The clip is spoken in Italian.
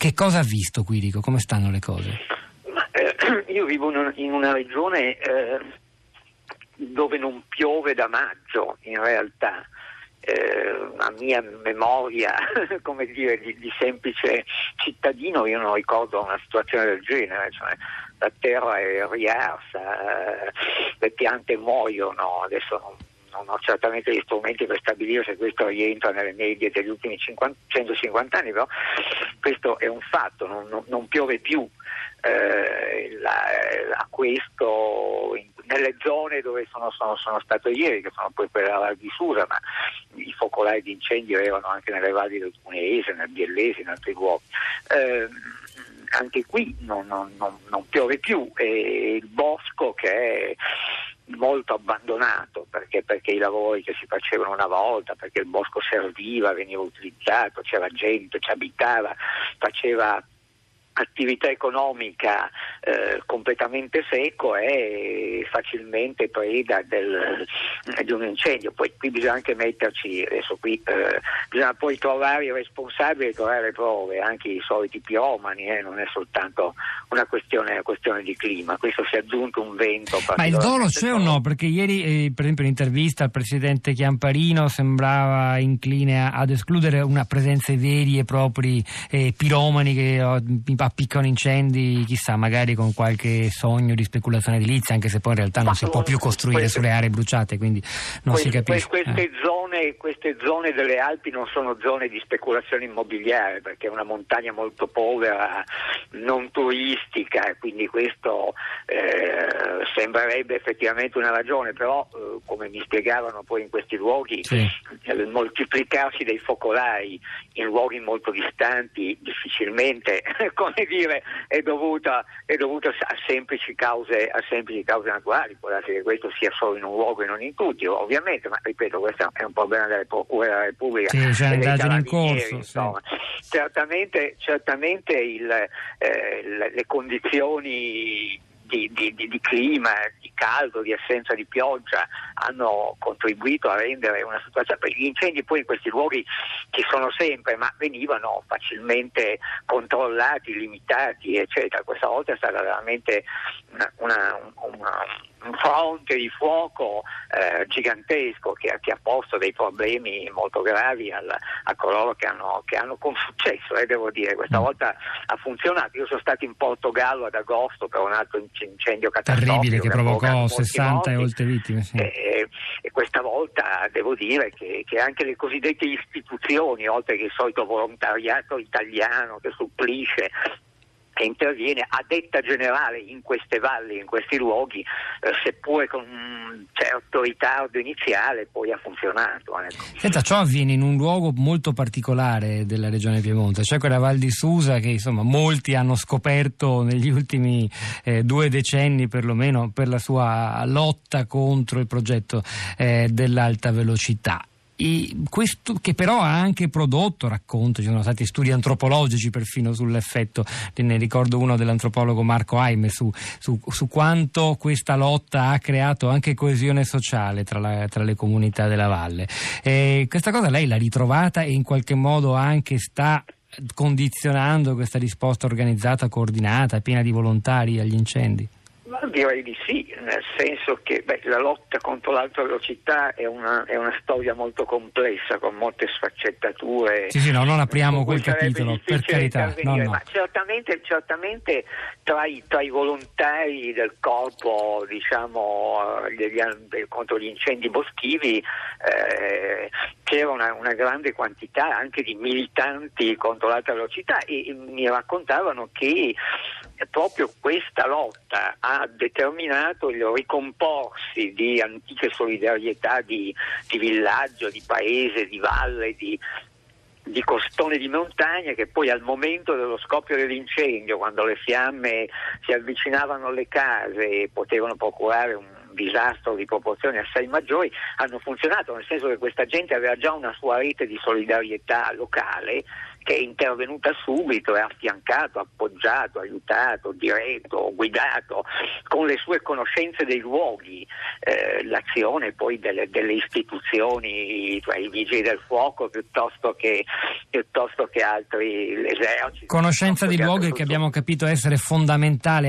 Che cosa ha visto Quirico? Come stanno le cose? Ma, eh, io vivo in una regione eh, dove non piove da maggio in realtà. Eh, a mia memoria, come dire, di, di, semplice cittadino, io non ricordo una situazione del genere, cioè la terra è riarsa, eh, le piante muoiono, adesso non, non, ho certamente gli strumenti per stabilire se questo rientra nelle medie degli ultimi 50, 150 anni, però questo è un fatto, non, non, non piove più. Eh, la, a questo in, nelle zone dove sono, sono, sono, stato ieri, che sono poi quelle della Val di Susa, ma i focolai di incendio erano anche nelle valli del Cuneese, nel Biellese, in altri luoghi. Eh, anche qui non, non, non, non, piove più e il bosco che è molto abbandonato perché, perché, i lavori che si facevano una volta, perché il bosco serviva, veniva utilizzato, c'era gente, ci abitava, faceva attività economica eh, completamente secco è facilmente preda del, di un incendio. Poi qui bisogna anche metterci, adesso qui eh, bisogna poi trovare i responsabili e trovare le prove, anche i soliti piromani, eh, non è soltanto una questione, una questione, di clima, questo si è aggiunto un vento. Ma il dolo c'è o no? Perché ieri, eh, per esempio, in intervista al presidente Chiamparino sembrava incline ad escludere una presenza veri e propri eh, piromani che oh, appiccano incendi, chissà, magari con qualche sogno di speculazione edilizia, anche se poi in realtà non si può più costruire sulle aree bruciate, quindi non si capisce. Queste, eh. Zone, queste zone delle Alpi non sono zone di speculazione immobiliare, perché è una montagna molto povera, non turistica, e quindi questo eh, sembrerebbe effettivamente una ragione, però eh, come mi spiegavano poi in questi luoghi, sì. il moltiplicarsi dei focolai in luoghi molto distanti difficilmente, come dire, è dovuta, è dovuta a, semplici cause, a, semplici cause, naturali, può darsi che questo sia solo in un luogo e non in tutti, ovviamente, ma ripeto, questo è un problema delle procure della Repubblica. Sì, c'è un'indagine in corso. Sì. Certamente, certamente il, eh, le, le condizioni di, di, di, clima, di caldo, di assenza di pioggia hanno contribuito a rendere una situazione. Gli incendi poi in questi luoghi ci sono sempre, ma venivano facilmente controllati, limitati, eccetera. Questa volta è stata veramente una, una, una un fronte di fuoco eh, gigantesco che, che, ha posto dei problemi molto gravi al, a coloro che hanno, che hanno con successo, eh, devo dire, questa mm. volta ha funzionato. Io sono stato in Portogallo ad agosto per un altro incendio catastrofico. Terribile che provocò 60 morti, e oltre vittime. Sì. E, e, questa volta devo dire che, che, anche le cosiddette istituzioni, oltre che il solito volontariato italiano che supplisce che interviene a detta generale in queste valli, in questi luoghi, eh, seppure con un certo ritardo iniziale, poi ha funzionato. Ecco. Senta, ciò avviene in un luogo molto particolare della regione Piemonte, cioè quella Val di Susa che insomma molti hanno scoperto negli ultimi eh, due decenni perlomeno per la sua lotta contro il progetto eh, dell'alta velocità questo, che però ha anche prodotto racconti, ci sono stati studi antropologici perfino sull'effetto, ne ricordo uno dell'antropologo Marco Aime su, su, su quanto questa lotta ha creato anche coesione sociale tra, la, tra le comunità della valle. E questa cosa lei l'ha ritrovata e in qualche modo anche sta condizionando questa risposta organizzata, coordinata, piena di volontari agli incendi? Direi di sì, nel senso che beh, la lotta contro l'alta velocità è una, è una, storia molto complessa, con molte sfaccettature. Sì, sì, no, non apriamo quel capitolo, per carità. No, no. Ma certamente, certamente tra, i, tra, i, volontari del corpo, diciamo, degli, contro gli incendi boschivi, eh, c'era una, una, grande quantità anche di militanti contro l'alta velocità e, e mi raccontavano che proprio questa lotta ha determinato il ricomporsi di antiche solidarietà di, di villaggio, di paese, di valle, di, di costone di montagna che poi al momento dello scoppio dell'incendio, quando le fiamme si avvicinavano alle case e potevano procurare un disastro di proporzioni assai maggiori, hanno funzionato, nel senso che questa gente aveva già una sua rete di solidarietà locale che è intervenuta subito e ha affiancato, appoggiato, aiutato, diretto, guidato con le sue conoscenze dei luoghi eh, l'azione poi delle, delle istituzioni, cioè i vigili del fuoco piuttosto che, piuttosto che altri eserciti. Conoscenza di luoghi che abbiamo capito essere fondamentale